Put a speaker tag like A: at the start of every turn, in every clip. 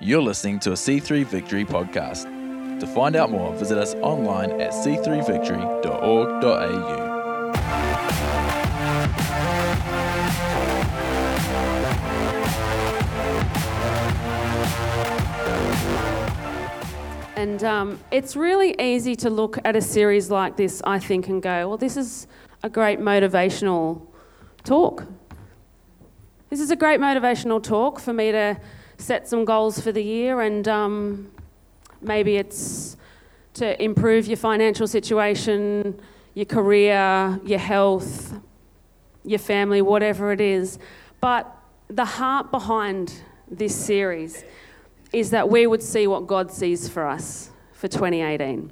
A: You're listening to a C3 Victory podcast. To find out more, visit us online at c3victory.org.au.
B: And um, it's really easy to look at a series like this, I think, and go, well, this is a great motivational talk. This is a great motivational talk for me to set some goals for the year, and um, maybe it's to improve your financial situation, your career, your health, your family, whatever it is. But the heart behind this series is that we would see what God sees for us for 2018.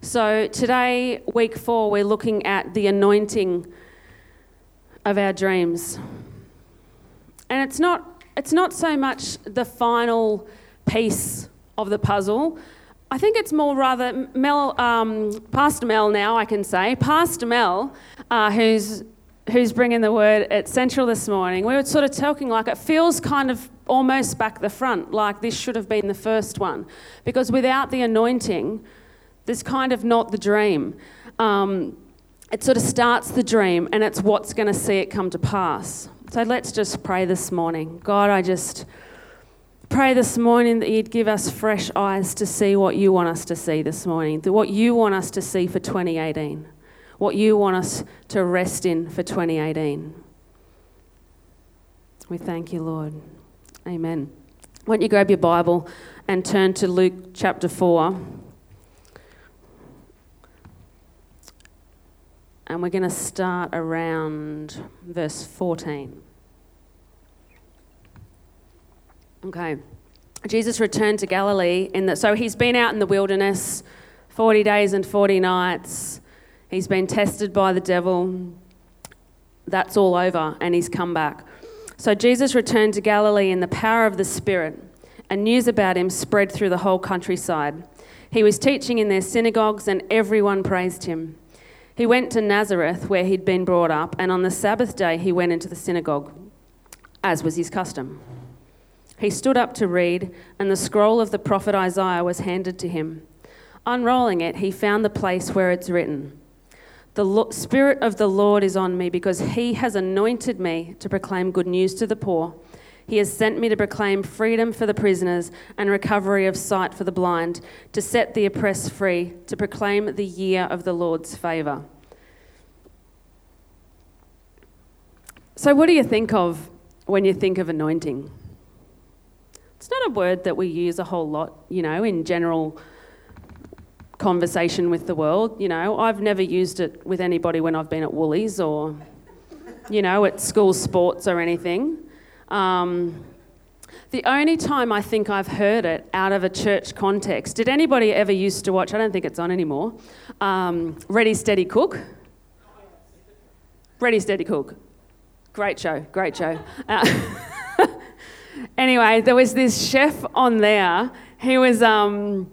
B: So today, week four, we're looking at the anointing of our dreams. And it's not, it's not so much the final piece of the puzzle. I think it's more rather Mel, um, Pastor Mel now, I can say, Pastor Mel, uh, who's, who's bringing the word at Central this morning, we were sort of talking like it feels kind of almost back the front, like this should have been the first one. Because without the anointing, there's kind of not the dream. Um, it sort of starts the dream and it's what's going to see it come to pass. So let's just pray this morning. God, I just pray this morning that you'd give us fresh eyes to see what you want us to see this morning, what you want us to see for 2018, what you want us to rest in for 2018. We thank you, Lord. Amen. Why don't you grab your Bible and turn to Luke chapter 4. And we're going to start around verse 14. Okay. Jesus returned to Galilee in the, so he's been out in the wilderness 40 days and 40 nights. He's been tested by the devil. That's all over and he's come back. So Jesus returned to Galilee in the power of the Spirit, and news about him spread through the whole countryside. He was teaching in their synagogues, and everyone praised him. He went to Nazareth, where he'd been brought up, and on the Sabbath day he went into the synagogue, as was his custom. He stood up to read, and the scroll of the prophet Isaiah was handed to him. Unrolling it, he found the place where it's written. The Spirit of the Lord is on me because He has anointed me to proclaim good news to the poor. He has sent me to proclaim freedom for the prisoners and recovery of sight for the blind, to set the oppressed free, to proclaim the year of the Lord's favour. So, what do you think of when you think of anointing? It's not a word that we use a whole lot, you know, in general conversation with the world. You know, I've never used it with anybody when I've been at Woolies or, you know, at school sports or anything. Um, the only time I think I've heard it out of a church context, did anybody ever used to watch, I don't think it's on anymore, um, Ready Steady Cook? Ready Steady Cook. Great show, great show. Uh, anyway, there was this chef on there. He was, um,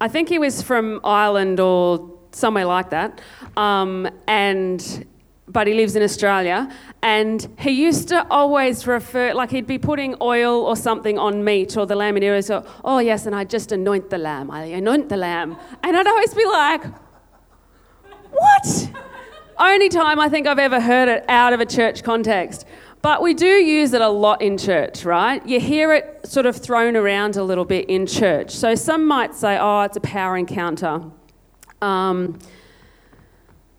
B: I think he was from Ireland or somewhere like that, um, and but he lives in Australia. And he used to always refer, like he'd be putting oil or something on meat or the lamb, and he always go, "Oh yes," and I just anoint the lamb. I anoint the lamb, and I'd always be like, "What?" Only time I think I've ever heard it out of a church context. But we do use it a lot in church, right? You hear it sort of thrown around a little bit in church. So some might say, oh, it's a power encounter. Um,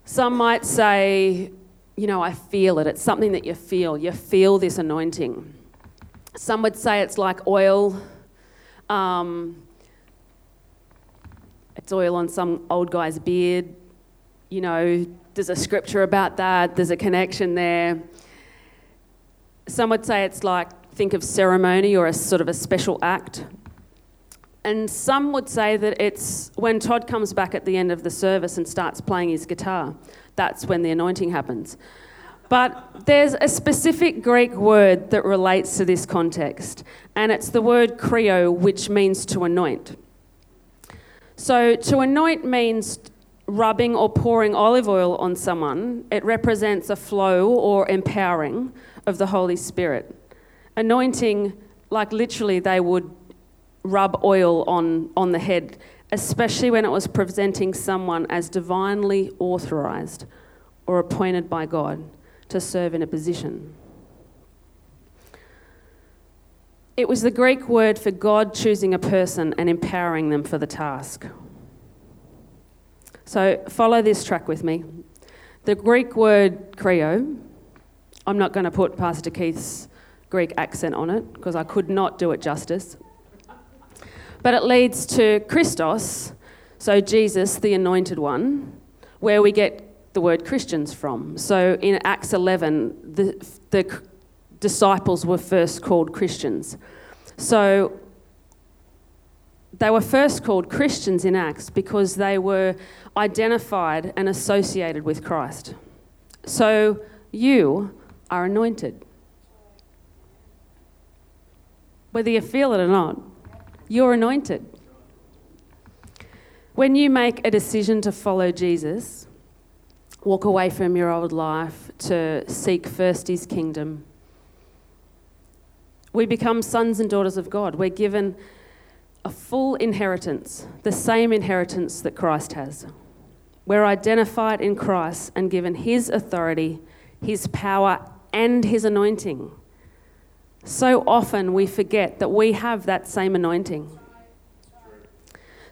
B: some might say, you know, I feel it. It's something that you feel. You feel this anointing. Some would say it's like oil. Um, it's oil on some old guy's beard. You know, there's a scripture about that, there's a connection there. Some would say it's like, think of ceremony or a sort of a special act. And some would say that it's when Todd comes back at the end of the service and starts playing his guitar. That's when the anointing happens. But there's a specific Greek word that relates to this context, and it's the word chrio, which means to anoint. So to anoint means rubbing or pouring olive oil on someone, it represents a flow or empowering of the Holy Spirit. Anointing like literally, they would rub oil on, on the head, especially when it was presenting someone as divinely authorized or appointed by God to serve in a position. It was the Greek word for God choosing a person and empowering them for the task. So follow this track with me. The Greek word chrio, I'm not going to put Pastor Keith's Greek accent on it because I could not do it justice. But it leads to Christos, so Jesus, the anointed one, where we get the word Christians from. So in Acts 11, the, the disciples were first called Christians. So they were first called Christians in Acts because they were identified and associated with Christ. So you are anointed. Whether you feel it or not, you're anointed. When you make a decision to follow Jesus, walk away from your old life to seek first his kingdom, we become sons and daughters of God. We're given a full inheritance, the same inheritance that Christ has. We're identified in Christ and given his authority, his power, and his anointing. So often we forget that we have that same anointing.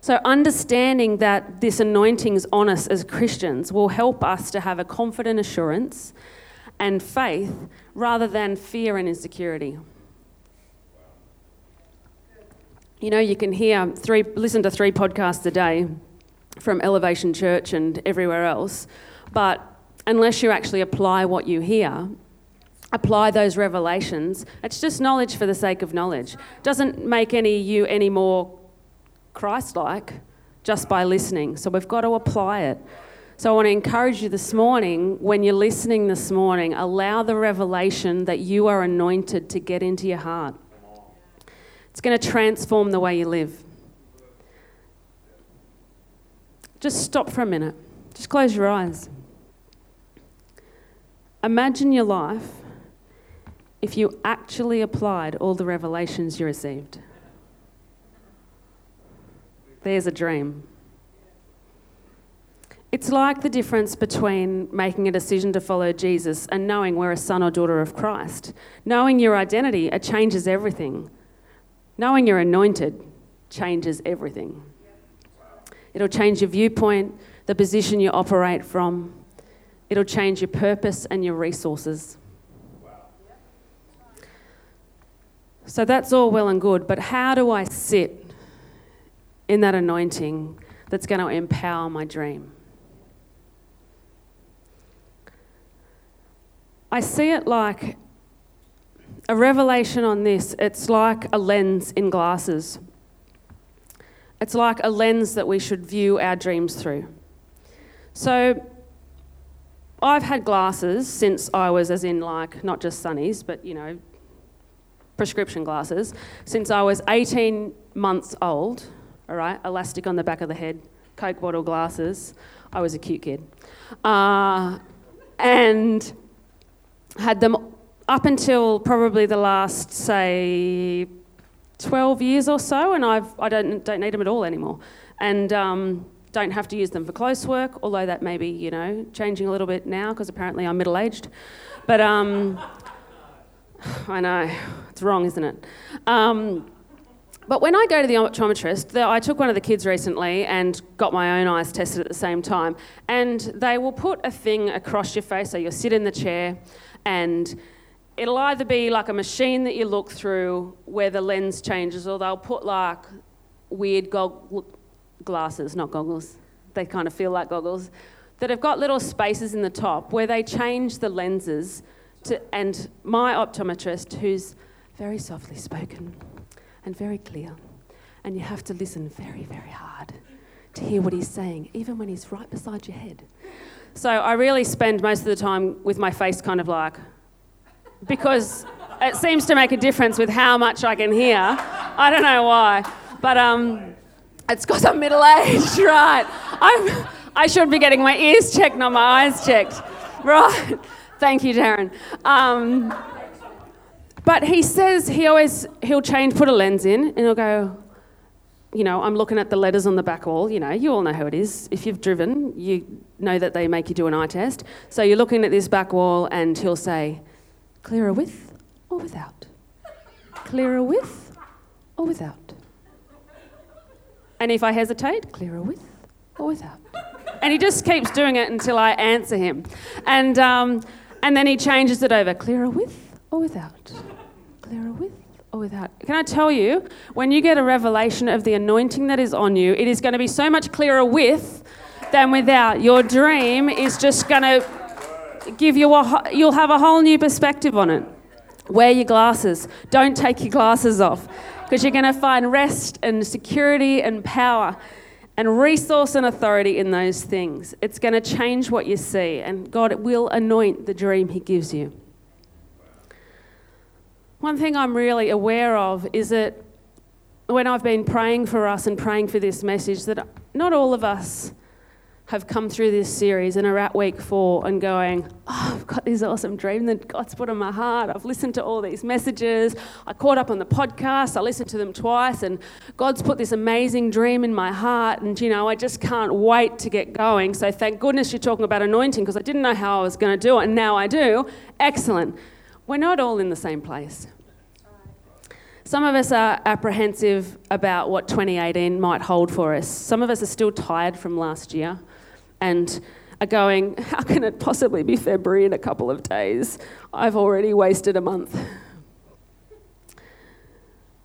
B: So, understanding that this anointing is on us as Christians will help us to have a confident assurance and faith rather than fear and insecurity. You know, you can hear three, listen to three podcasts a day from Elevation Church and everywhere else, but unless you actually apply what you hear, apply those revelations, it's just knowledge for the sake of knowledge. Doesn't make any you any more Christ like just by listening. So we've got to apply it. So I want to encourage you this morning, when you're listening this morning, allow the revelation that you are anointed to get into your heart. It's going to transform the way you live. Just stop for a minute. Just close your eyes. Imagine your life if you actually applied all the revelations you received. There's a dream. It's like the difference between making a decision to follow Jesus and knowing we're a son or daughter of Christ. Knowing your identity, it changes everything. Knowing you're anointed changes everything. It'll change your viewpoint, the position you operate from. It'll change your purpose and your resources. So that's all well and good, but how do I sit in that anointing that's going to empower my dream. I see it like a revelation on this. It's like a lens in glasses. It's like a lens that we should view our dreams through. So, I've had glasses since I was, as in, like, not just sunnies, but, you know, prescription glasses, since I was 18 months old all right? Elastic on the back of the head, Coke bottle glasses. I was a cute kid. Uh, and had them up until probably the last, say, 12 years or so, and I've, I don't, don't need them at all anymore. And um, don't have to use them for close work, although that may be, you know, changing a little bit now because apparently I'm middle aged. But um, I know, it's wrong, isn't it? Um, but when I go to the optometrist, I took one of the kids recently and got my own eyes tested at the same time. And they will put a thing across your face, so you'll sit in the chair, and it'll either be like a machine that you look through where the lens changes, or they'll put like weird gog- glasses, not goggles. They kind of feel like goggles, that have got little spaces in the top where they change the lenses. To, and my optometrist, who's very softly spoken, and very clear. And you have to listen very, very hard to hear what he's saying, even when he's right beside your head. So I really spend most of the time with my face kind of like, because it seems to make a difference with how much I can hear. I don't know why, but um, it's because I'm middle aged, right? I'm, I should be getting my ears checked, not my eyes checked, right? Thank you, Darren. Um, But he says he always, he'll change, put a lens in, and he'll go, you know, I'm looking at the letters on the back wall. You know, you all know how it is. If you've driven, you know that they make you do an eye test. So you're looking at this back wall, and he'll say, clearer with or without? Clearer with or without? And if I hesitate, clearer with or without? And he just keeps doing it until I answer him. And, um, and then he changes it over clearer with or without? Clearer with or without? Can I tell you, when you get a revelation of the anointing that is on you, it is going to be so much clearer with than without. Your dream is just going to give you a, you'll have a whole new perspective on it. Wear your glasses. Don't take your glasses off because you're going to find rest and security and power and resource and authority in those things. It's going to change what you see, and God will anoint the dream He gives you. One thing I'm really aware of is that when I've been praying for us and praying for this message, that not all of us have come through this series and are at week four and going, Oh, I've got this awesome dream that God's put in my heart. I've listened to all these messages. I caught up on the podcast. I listened to them twice, and God's put this amazing dream in my heart. And, you know, I just can't wait to get going. So thank goodness you're talking about anointing because I didn't know how I was going to do it, and now I do. Excellent. We're not all in the same place. Some of us are apprehensive about what 2018 might hold for us. Some of us are still tired from last year and are going, How can it possibly be February in a couple of days? I've already wasted a month.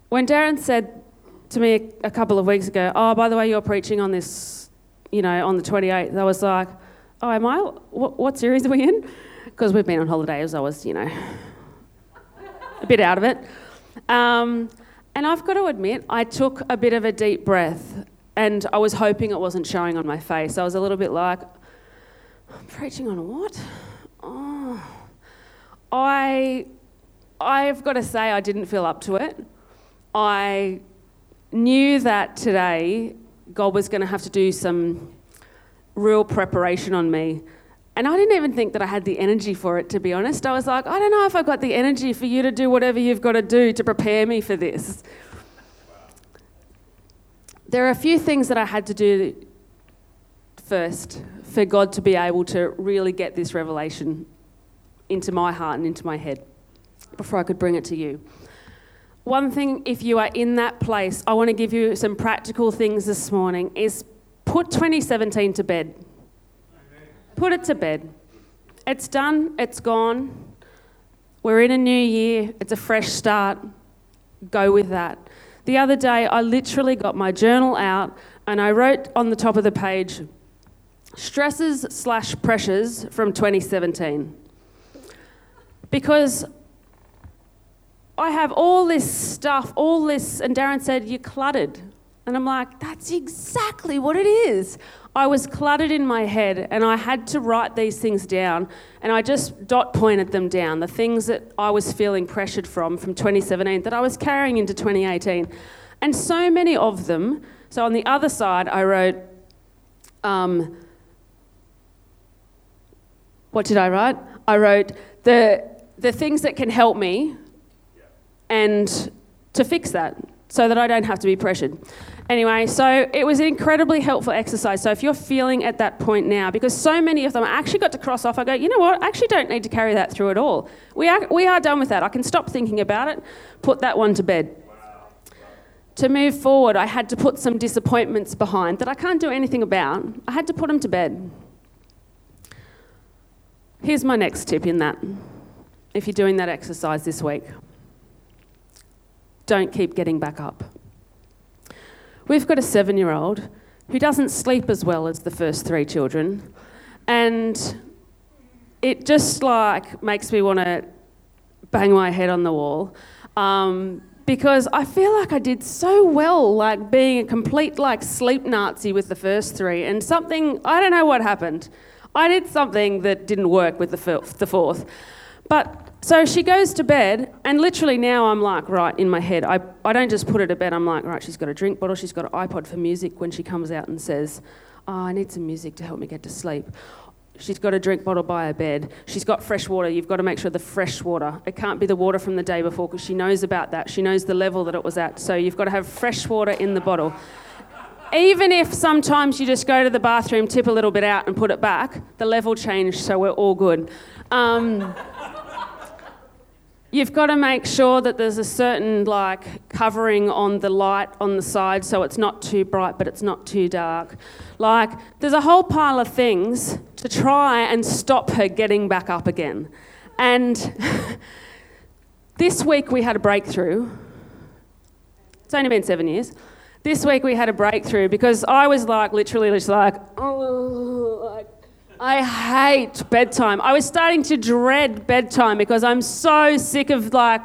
B: When Darren said to me a couple of weeks ago, Oh, by the way, you're preaching on this, you know, on the 28th, I was like, Oh, am I? What, what series are we in? Because we've been on holidays, I was, you know, a bit out of it. Um, and I've got to admit, I took a bit of a deep breath and I was hoping it wasn't showing on my face. I was a little bit like, I'm preaching on what? Oh. I, I've got to say, I didn't feel up to it. I knew that today God was going to have to do some real preparation on me. And I didn't even think that I had the energy for it, to be honest. I was like, I don't know if I've got the energy for you to do whatever you've got to do to prepare me for this there are a few things that I had to do first for God to be able to really get this revelation into my heart and into my head before I could bring it to you. One thing, if you are in that place, I want to give you some practical things this morning is put 2017 to bed. Put it to bed. It's done, it's gone. We're in a new year, it's a fresh start. Go with that. The other day, I literally got my journal out and I wrote on the top of the page stresses slash pressures from 2017. Because I have all this stuff, all this, and Darren said, You're cluttered. And I'm like, That's exactly what it is. I was cluttered in my head and I had to write these things down and I just dot pointed them down, the things that I was feeling pressured from from 2017 that I was carrying into 2018. And so many of them, so on the other side, I wrote, um, what did I write? I wrote the, the things that can help me and to fix that so that I don't have to be pressured. Anyway, so it was an incredibly helpful exercise. So if you're feeling at that point now, because so many of them I actually got to cross off, I go, you know what, I actually don't need to carry that through at all. We are, we are done with that. I can stop thinking about it, put that one to bed. To move forward, I had to put some disappointments behind that I can't do anything about. I had to put them to bed. Here's my next tip in that if you're doing that exercise this week don't keep getting back up. We've got a seven year old who doesn't sleep as well as the first three children, and it just like makes me want to bang my head on the wall. Um, because I feel like I did so well, like being a complete like sleep Nazi with the first three, and something I don't know what happened. I did something that didn't work with the, f- the fourth, but so she goes to bed, and literally now I'm like, right, in my head, I, I don't just put her to bed, I'm like, right, she's got a drink bottle, she's got an iPod for music when she comes out and says, oh, I need some music to help me get to sleep. She's got a drink bottle by her bed. She's got fresh water. You've got to make sure the fresh water. It can't be the water from the day before because she knows about that. She knows the level that it was at. So you've got to have fresh water in the bottle. Even if sometimes you just go to the bathroom, tip a little bit out, and put it back, the level changed, so we're all good. Um, You've got to make sure that there's a certain like covering on the light on the side so it's not too bright but it's not too dark. Like there's a whole pile of things to try and stop her getting back up again. And this week we had a breakthrough. It's only been 7 years. This week we had a breakthrough because I was like literally just like oh like I hate bedtime. I was starting to dread bedtime because I'm so sick of like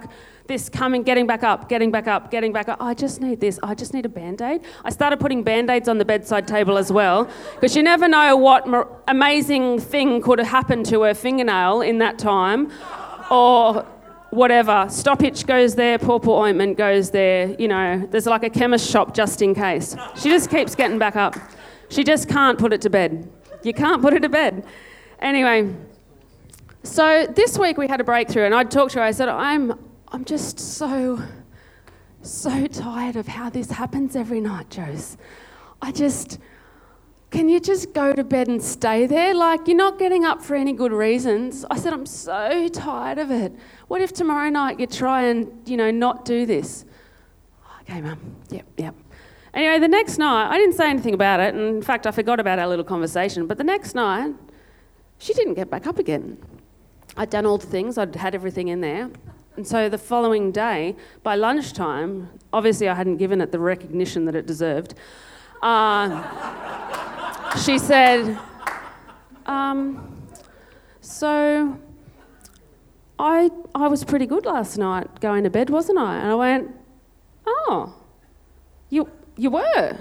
B: this coming, getting back up, getting back up, getting back up. I just need this. I just need a band aid. I started putting band aids on the bedside table as well because you never know what amazing thing could have happened to her fingernail in that time or whatever. Stoppage goes there, pawpaw ointment goes there. You know, there's like a chemist shop just in case. She just keeps getting back up. She just can't put it to bed. You can't put it to bed. Anyway, so this week we had a breakthrough, and I talked to her. I said, I'm, I'm just so, so tired of how this happens every night, Josie. I just, can you just go to bed and stay there? Like, you're not getting up for any good reasons. I said, I'm so tired of it. What if tomorrow night you try and, you know, not do this? Okay, mum. Yep, yep. Anyway, the next night, I didn't say anything about it. And in fact, I forgot about our little conversation. But the next night, she didn't get back up again. I'd done all the things, I'd had everything in there. And so the following day, by lunchtime, obviously I hadn't given it the recognition that it deserved. Uh, she said, um, So I, I was pretty good last night going to bed, wasn't I? And I went, Oh, you, you were.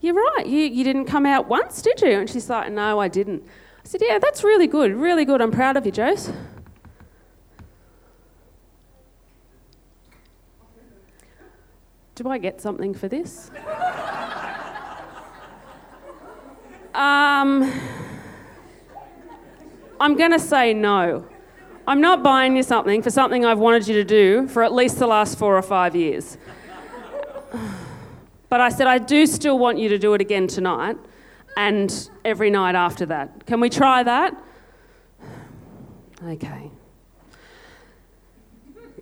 B: You're right. You, you didn't come out once, did you? And she's like, No, I didn't. I said, Yeah, that's really good. Really good. I'm proud of you, Josie. Do I get something for this? um, I'm going to say no. I'm not buying you something for something I've wanted you to do for at least the last four or five years. But I said, I do still want you to do it again tonight and every night after that. Can we try that? Okay.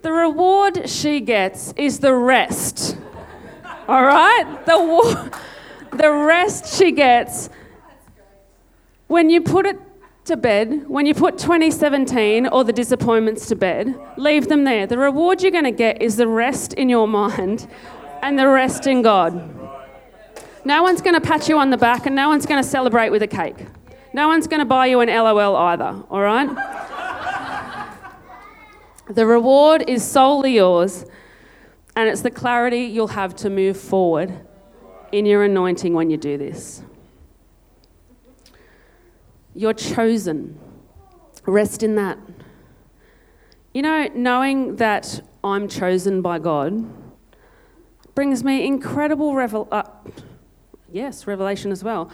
B: The reward she gets is the rest. All right? The, the rest she gets when you put it to bed, when you put 2017 or the disappointments to bed, leave them there. The reward you're going to get is the rest in your mind and the rest in God. No one's going to pat you on the back and no one's going to celebrate with a cake. No one's going to buy you an LOL either, all right? the reward is solely yours, and it's the clarity you'll have to move forward in your anointing when you do this. You're chosen. Rest in that. You know, knowing that I'm chosen by God brings me incredible revel- uh, yes, revelation as well,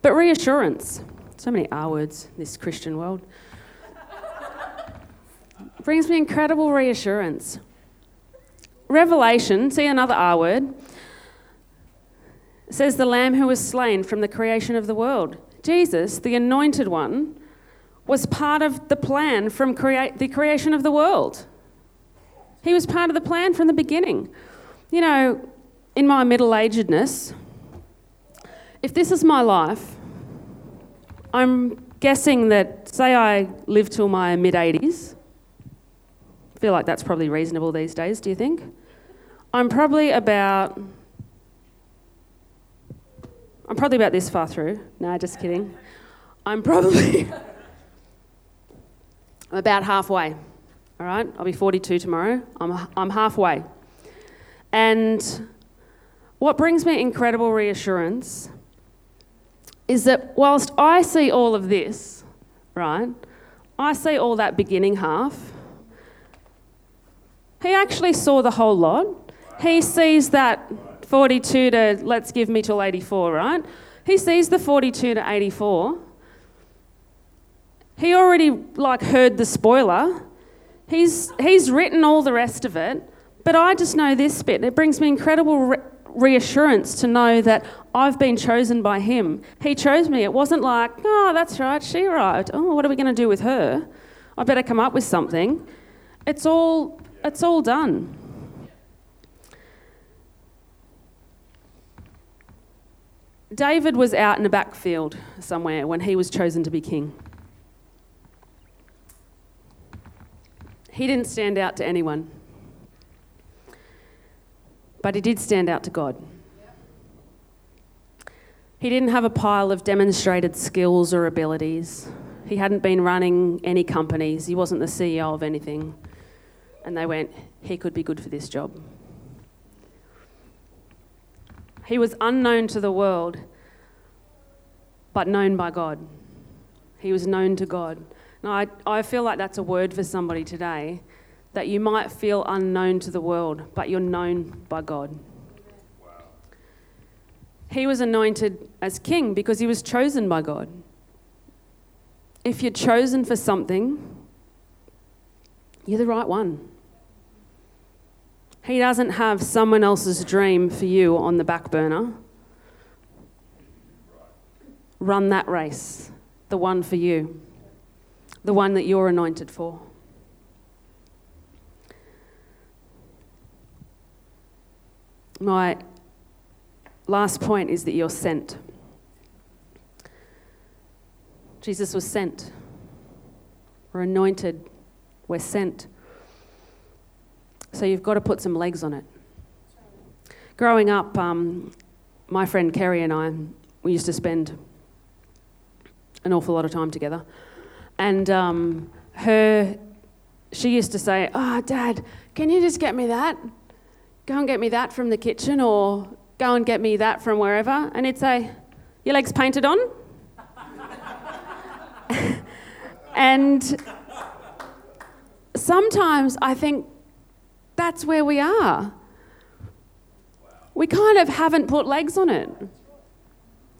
B: but reassurance. So many R words, this Christian world. brings me incredible reassurance. Revelation, see another R word, says the Lamb who was slain from the creation of the world. Jesus, the anointed one, was part of the plan from crea- the creation of the world. He was part of the plan from the beginning you know, in my middle agedness, if this is my life, I'm guessing that, say, I live till my mid 80s. I feel like that's probably reasonable these days, do you think? I'm probably about. I'm probably about this far through. No, just kidding. I'm probably. I'm about halfway. All right? I'll be 42 tomorrow. I'm, I'm halfway. And what brings me incredible reassurance is that whilst I see all of this, right, I see all that beginning half, he actually saw the whole lot. He sees that 42 to let's give me till 84, right? He sees the 42 to 84. He already like heard the spoiler. He's he's written all the rest of it, but I just know this bit. It brings me incredible re- reassurance to know that I've been chosen by him. He chose me. It wasn't like, oh, that's right, she arrived. Oh, what are we going to do with her? I better come up with something. It's all it's all done. David was out in a backfield somewhere when he was chosen to be king. He didn't stand out to anyone, but he did stand out to God. He didn't have a pile of demonstrated skills or abilities. He hadn't been running any companies. He wasn't the CEO of anything. And they went, he could be good for this job. He was unknown to the world, but known by God. He was known to God. Now, I, I feel like that's a word for somebody today that you might feel unknown to the world, but you're known by God. He was anointed as king because he was chosen by God. If you're chosen for something, you're the right one. He doesn't have someone else's dream for you on the back burner. Run that race, the one for you, the one that you're anointed for. My last point is that you're sent. Jesus was sent. We're anointed. We're sent. So you've got to put some legs on it. Growing up, um, my friend Kerry and I, we used to spend an awful lot of time together. And um, her, she used to say, Oh, Dad, can you just get me that? Go and get me that from the kitchen, or go and get me that from wherever. And he'd say, Your legs painted on? and sometimes I think that's where we are. We kind of haven't put legs on it.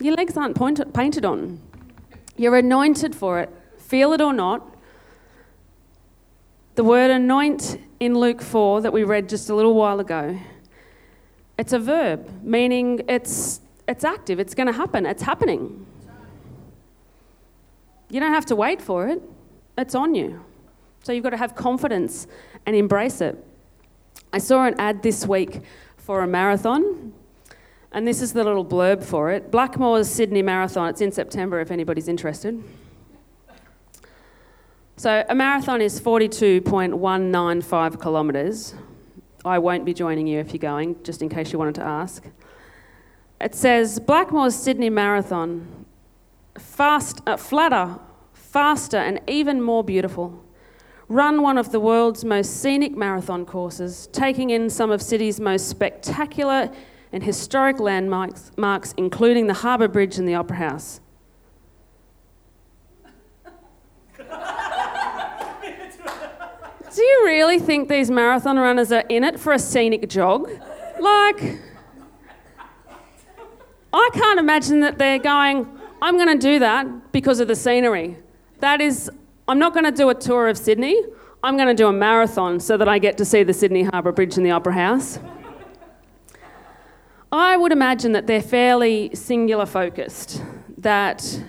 B: Your legs aren't pointed, painted on. You're anointed for it, feel it or not. The word anoint in Luke 4 that we read just a little while ago, it's a verb, meaning it's, it's active, it's going to happen, it's happening. You don't have to wait for it, it's on you. So you've got to have confidence and embrace it. I saw an ad this week for a marathon, and this is the little blurb for it Blackmores Sydney Marathon. It's in September if anybody's interested. So, a marathon is 42.195 kilometres. I won't be joining you if you're going, just in case you wanted to ask. It says Blackmores Sydney Marathon, fast, uh, flatter, faster, and even more beautiful run one of the world's most scenic marathon courses, taking in some of Sydney's most spectacular and historic landmarks, marks, including the Harbour Bridge and the Opera House. Do you really think these marathon runners are in it for a scenic jog? Like, I can't imagine that they're going, I'm going to do that because of the scenery. That is I'm not going to do a tour of Sydney. I'm going to do a marathon so that I get to see the Sydney Harbour Bridge and the Opera House. I would imagine that they're fairly singular focused, that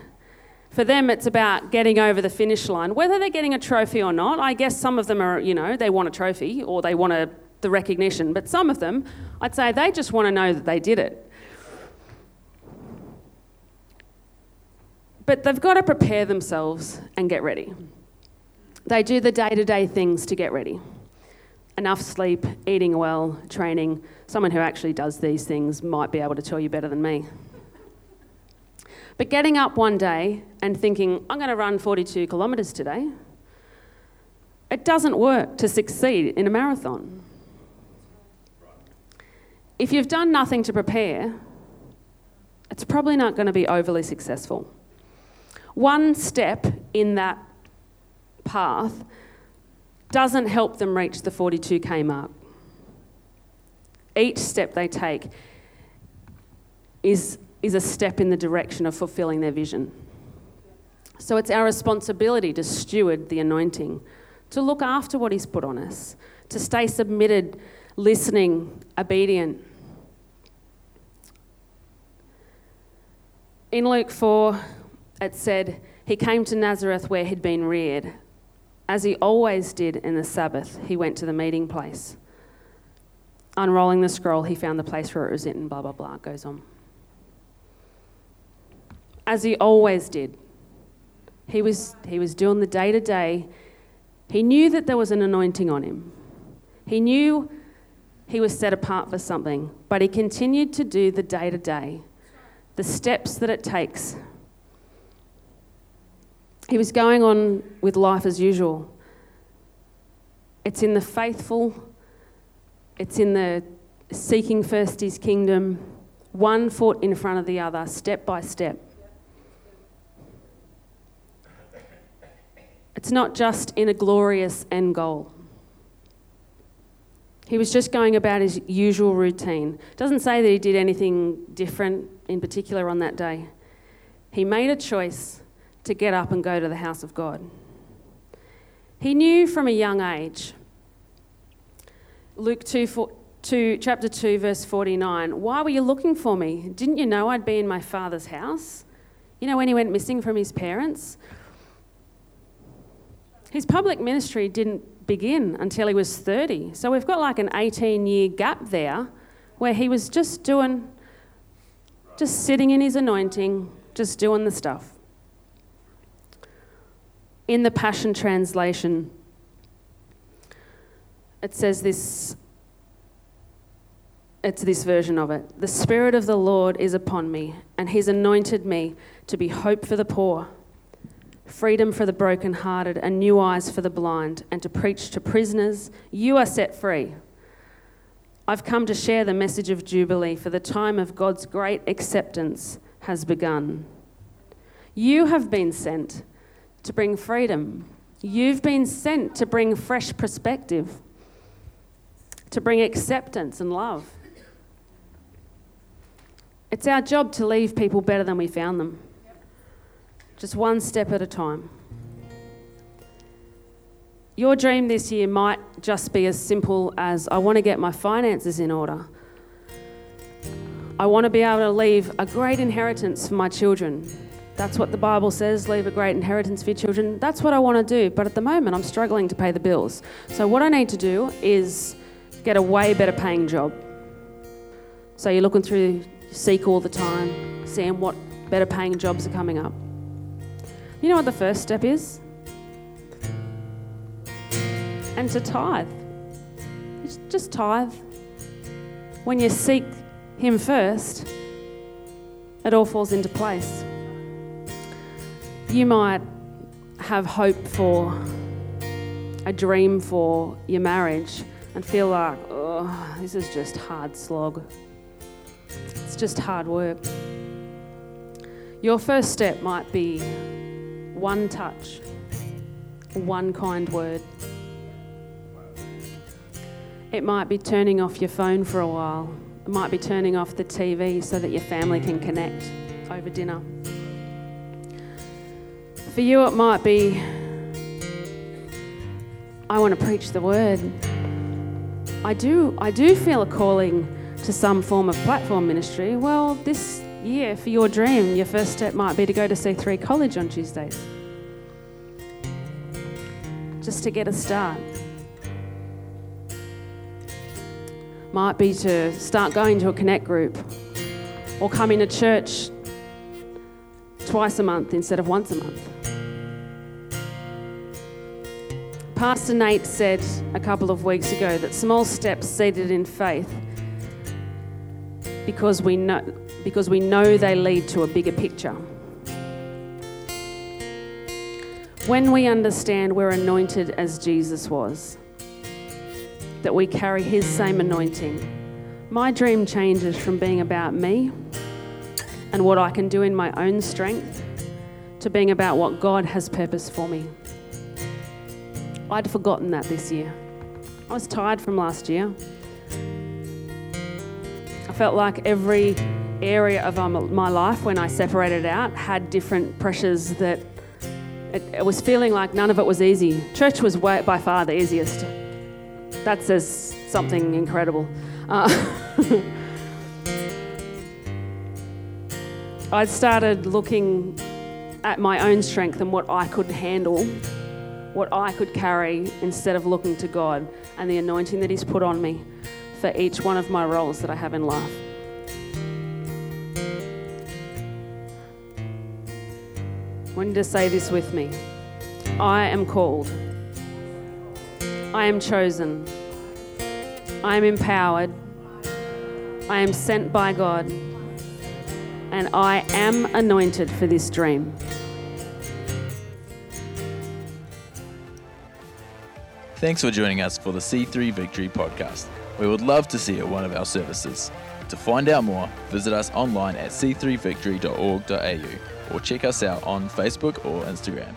B: for them it's about getting over the finish line. Whether they're getting a trophy or not, I guess some of them are, you know, they want a trophy or they want a, the recognition, but some of them, I'd say they just want to know that they did it. But they've got to prepare themselves and get ready. They do the day to day things to get ready enough sleep, eating well, training. Someone who actually does these things might be able to tell you better than me. But getting up one day and thinking, I'm going to run 42 kilometres today, it doesn't work to succeed in a marathon. If you've done nothing to prepare, it's probably not going to be overly successful. One step in that path doesn't help them reach the 42k mark. Each step they take is, is a step in the direction of fulfilling their vision. So it's our responsibility to steward the anointing, to look after what He's put on us, to stay submitted, listening, obedient. In Luke 4, it said, He came to Nazareth where he'd been reared. As he always did in the Sabbath, he went to the meeting place. Unrolling the scroll, he found the place where it was written, blah, blah, blah, goes on. As he always did. He was, he was doing the day to day. He knew that there was an anointing on him. He knew he was set apart for something, but he continued to do the day to day, the steps that it takes. He was going on with life as usual. It's in the faithful, it's in the seeking first his kingdom, one foot in front of the other, step by step. It's not just in a glorious end goal. He was just going about his usual routine. Doesn't say that he did anything different in particular on that day. He made a choice to get up and go to the house of God. He knew from a young age, Luke 2, 4, 2, chapter 2, verse 49, why were you looking for me? Didn't you know I'd be in my father's house? You know, when he went missing from his parents? His public ministry didn't begin until he was 30. So we've got like an 18 year gap there where he was just doing, just sitting in his anointing, just doing the stuff. In the Passion Translation, it says this it's this version of it. The Spirit of the Lord is upon me, and He's anointed me to be hope for the poor freedom for the brokenhearted, and new eyes for the blind, and to preach to prisoners, you are set free. I've come to share the message of Jubilee, for the time of God's great acceptance has begun. You have been sent to bring freedom. You've been sent to bring fresh perspective, to bring acceptance and love. It's our job to leave people better than we found them just one step at a time. Your dream this year might just be as simple as I want to get my finances in order. I want to be able to leave a great inheritance for my children. That's what the Bible says leave a great inheritance for your children. That's what I want to do, but at the moment I'm struggling to pay the bills. So, what I need to do is get a way better paying job. So, you're looking through Seek all the time, seeing what better paying jobs are coming up. You know what the first step is? And to tithe. Just tithe. When you seek Him first, it all falls into place. You might have hope for a dream for your marriage and feel like, oh, this is just hard slog. It's just hard work. Your first step might be one touch, one kind word. It might be turning off your phone for a while. It might be turning off the TV so that your family can connect over dinner. For you, it might be I want to preach the word. I do, I do feel a calling to some form of platform ministry. Well, this year, for your dream, your first step might be to go to C3 College on Tuesdays just to get a start. Might be to start going to a connect group or coming to church twice a month instead of once a month. Pastor Nate said a couple of weeks ago that small steps seeded in faith because we know because we know they lead to a bigger picture. When we understand we're anointed as Jesus was, that we carry his same anointing, my dream changes from being about me and what I can do in my own strength to being about what God has purpose for me. I'd forgotten that this year. I was tired from last year. I felt like every area of my life when I separated out had different pressures that it, it was feeling like none of it was easy. Church was way, by far the easiest. That says something incredible. Uh, I started looking at my own strength and what I could handle, what I could carry, instead of looking to God and the anointing that He's put on me for each one of my roles that I have in life. I want you to say this with me I am called, I am chosen, I am empowered, I am sent by God, and I am anointed for this dream.
A: Thanks for joining us for the C3 Victory podcast. We would love to see you at one of our services. To find out more, visit us online at c3victory.org.au or check us out on Facebook or Instagram.